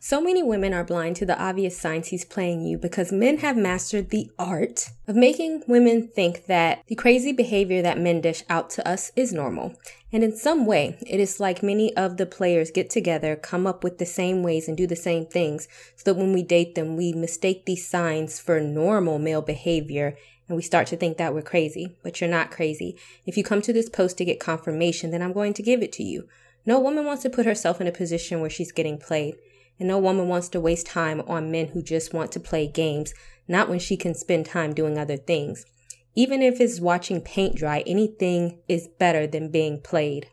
so many women are blind to the obvious signs he's playing you because men have mastered the art of making women think that the crazy behavior that men dish out to us is normal. And in some way, it is like many of the players get together, come up with the same ways and do the same things so that when we date them, we mistake these signs for normal male behavior and we start to think that we're crazy, but you're not crazy. If you come to this post to get confirmation, then I'm going to give it to you. No woman wants to put herself in a position where she's getting played. And no woman wants to waste time on men who just want to play games, not when she can spend time doing other things. Even if it's watching paint dry, anything is better than being played.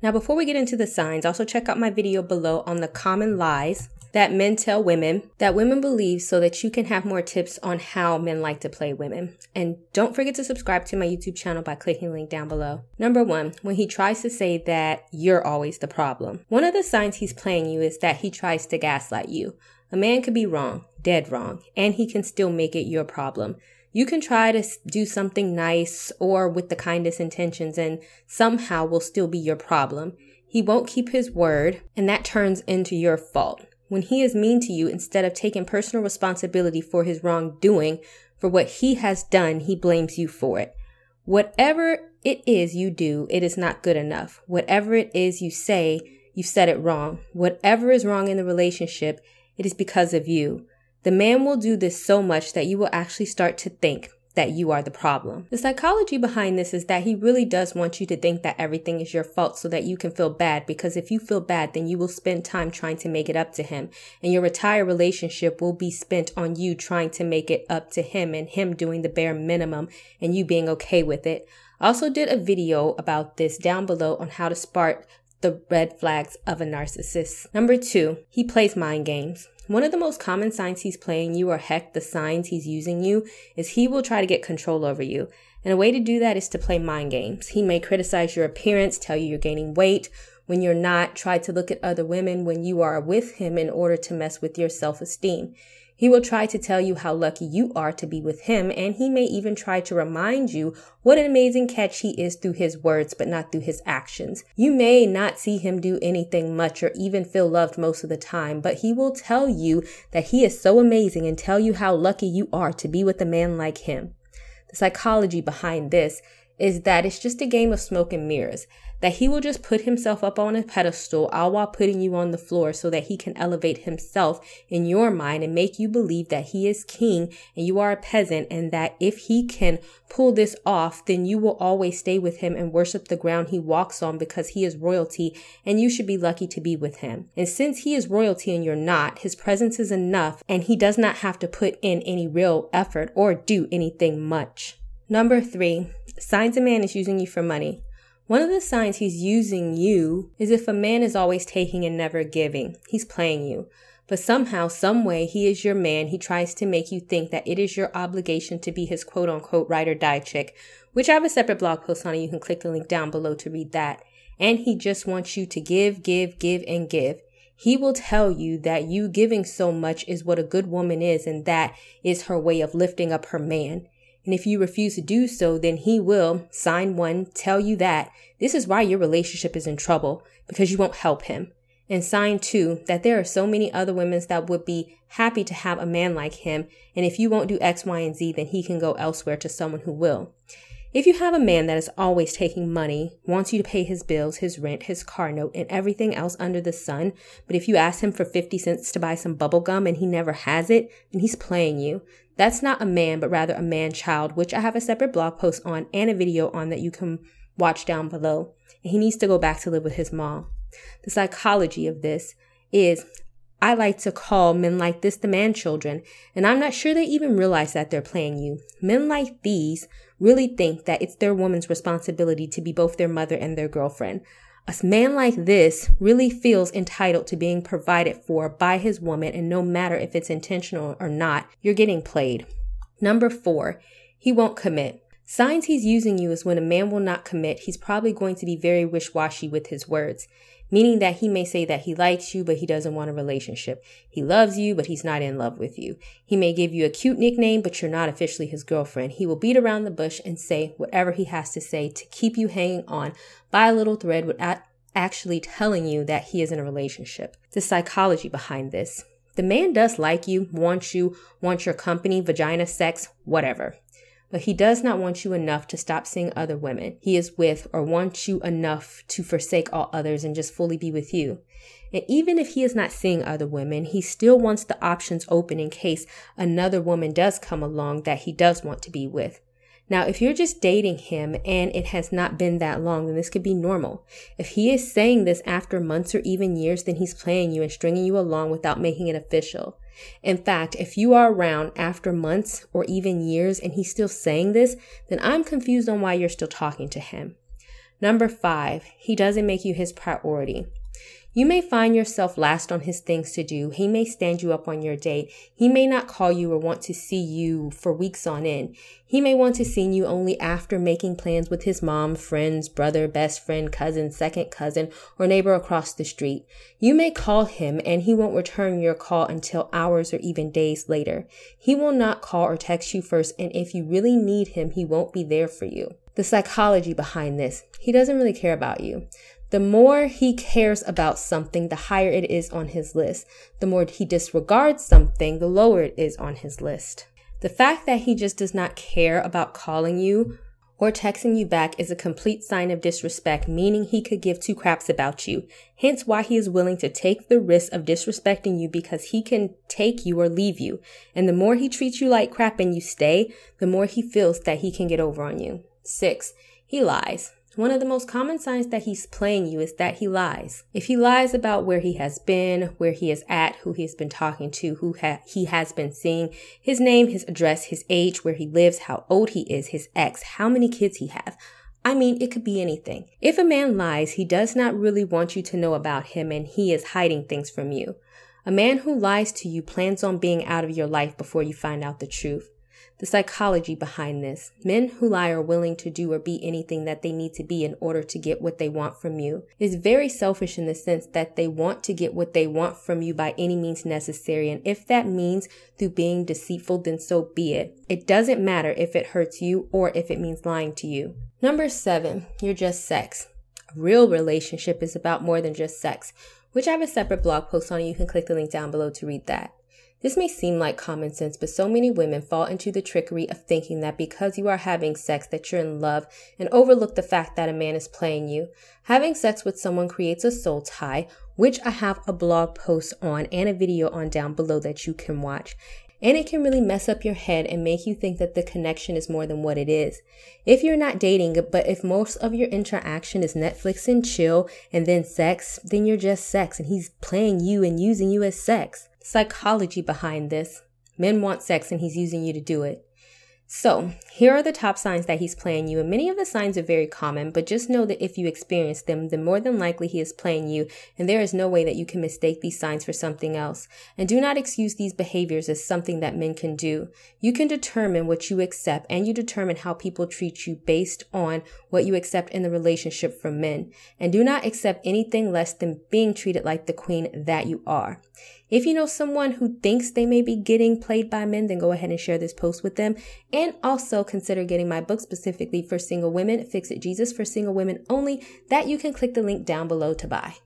Now, before we get into the signs, also check out my video below on the common lies that men tell women that women believe so that you can have more tips on how men like to play women. And don't forget to subscribe to my YouTube channel by clicking the link down below. Number one, when he tries to say that you're always the problem. One of the signs he's playing you is that he tries to gaslight you. A man could be wrong, dead wrong, and he can still make it your problem. You can try to do something nice or with the kindest intentions and somehow will still be your problem. He won't keep his word and that turns into your fault. When he is mean to you, instead of taking personal responsibility for his wrongdoing, for what he has done, he blames you for it. Whatever it is you do, it is not good enough. Whatever it is you say, you said it wrong. Whatever is wrong in the relationship, it is because of you. The man will do this so much that you will actually start to think, that you are the problem. The psychology behind this is that he really does want you to think that everything is your fault so that you can feel bad because if you feel bad, then you will spend time trying to make it up to him and your entire relationship will be spent on you trying to make it up to him and him doing the bare minimum and you being okay with it. I also did a video about this down below on how to spot the red flags of a narcissist. Number two, he plays mind games. One of the most common signs he's playing you, or heck, the signs he's using you, is he will try to get control over you. And a way to do that is to play mind games. He may criticize your appearance, tell you you're gaining weight when you're not, try to look at other women when you are with him in order to mess with your self esteem. He will try to tell you how lucky you are to be with him, and he may even try to remind you what an amazing catch he is through his words, but not through his actions. You may not see him do anything much or even feel loved most of the time, but he will tell you that he is so amazing and tell you how lucky you are to be with a man like him. The psychology behind this is that it's just a game of smoke and mirrors that he will just put himself up on a pedestal all while putting you on the floor so that he can elevate himself in your mind and make you believe that he is king and you are a peasant and that if he can pull this off, then you will always stay with him and worship the ground he walks on because he is royalty and you should be lucky to be with him. And since he is royalty and you're not, his presence is enough and he does not have to put in any real effort or do anything much. Number three, signs a man is using you for money. One of the signs he's using you is if a man is always taking and never giving. He's playing you. But somehow, some way, he is your man. He tries to make you think that it is your obligation to be his quote unquote ride or die chick, which I have a separate blog post on it. You can click the link down below to read that. And he just wants you to give, give, give, and give. He will tell you that you giving so much is what a good woman is, and that is her way of lifting up her man. And if you refuse to do so, then he will, sign one, tell you that this is why your relationship is in trouble because you won't help him. And sign two, that there are so many other women that would be happy to have a man like him. And if you won't do X, Y, and Z, then he can go elsewhere to someone who will. If you have a man that is always taking money, wants you to pay his bills, his rent, his car note, and everything else under the sun, but if you ask him for 50 cents to buy some bubble gum and he never has it, then he's playing you. That's not a man, but rather a man child, which I have a separate blog post on and a video on that you can watch down below. And he needs to go back to live with his mom. The psychology of this is I like to call men like this the man children, and I'm not sure they even realize that they're playing you. Men like these really think that it's their woman's responsibility to be both their mother and their girlfriend. A man like this really feels entitled to being provided for by his woman, and no matter if it's intentional or not, you're getting played. Number four, he won't commit. Signs he's using you is when a man will not commit, he's probably going to be very wish washy with his words, meaning that he may say that he likes you, but he doesn't want a relationship. He loves you, but he's not in love with you. He may give you a cute nickname, but you're not officially his girlfriend. He will beat around the bush and say whatever he has to say to keep you hanging on by a little thread without actually telling you that he is in a relationship. The psychology behind this. The man does like you, wants you, wants your company, vagina, sex, whatever but he does not want you enough to stop seeing other women he is with or wants you enough to forsake all others and just fully be with you. And even if he is not seeing other women, he still wants the options open in case another woman does come along that he does want to be with. Now, if you're just dating him and it has not been that long, then this could be normal. If he is saying this after months or even years, then he's playing you and stringing you along without making it official. In fact, if you are around after months or even years and he's still saying this, then I'm confused on why you're still talking to him. Number five, he doesn't make you his priority. You may find yourself last on his things to do. He may stand you up on your date. He may not call you or want to see you for weeks on end. He may want to see you only after making plans with his mom, friends, brother, best friend, cousin, second cousin, or neighbor across the street. You may call him and he won't return your call until hours or even days later. He will not call or text you first, and if you really need him, he won't be there for you. The psychology behind this. He doesn't really care about you. The more he cares about something, the higher it is on his list. The more he disregards something, the lower it is on his list. The fact that he just does not care about calling you or texting you back is a complete sign of disrespect, meaning he could give two craps about you. Hence why he is willing to take the risk of disrespecting you because he can take you or leave you. And the more he treats you like crap and you stay, the more he feels that he can get over on you. Six, he lies. One of the most common signs that he's playing you is that he lies. If he lies about where he has been, where he is at, who he's been talking to, who ha- he has been seeing, his name, his address, his age, where he lives, how old he is, his ex, how many kids he has. I mean, it could be anything. If a man lies, he does not really want you to know about him and he is hiding things from you. A man who lies to you plans on being out of your life before you find out the truth the psychology behind this. Men who lie are willing to do or be anything that they need to be in order to get what they want from you. It is very selfish in the sense that they want to get what they want from you by any means necessary. And if that means through being deceitful, then so be it. It doesn't matter if it hurts you or if it means lying to you. Number seven, you're just sex. A real relationship is about more than just sex, which I have a separate blog post on. You can click the link down below to read that. This may seem like common sense, but so many women fall into the trickery of thinking that because you are having sex that you're in love and overlook the fact that a man is playing you. Having sex with someone creates a soul tie, which I have a blog post on and a video on down below that you can watch. And it can really mess up your head and make you think that the connection is more than what it is. If you're not dating, but if most of your interaction is Netflix and chill and then sex, then you're just sex and he's playing you and using you as sex psychology behind this. Men want sex and he's using you to do it. So, here are the top signs that he's playing you, and many of the signs are very common, but just know that if you experience them, then more than likely he is playing you, and there is no way that you can mistake these signs for something else. And do not excuse these behaviors as something that men can do. You can determine what you accept, and you determine how people treat you based on what you accept in the relationship from men. And do not accept anything less than being treated like the queen that you are. If you know someone who thinks they may be getting played by men, then go ahead and share this post with them. And also consider getting my book specifically for single women, Fix It Jesus for single women only, that you can click the link down below to buy.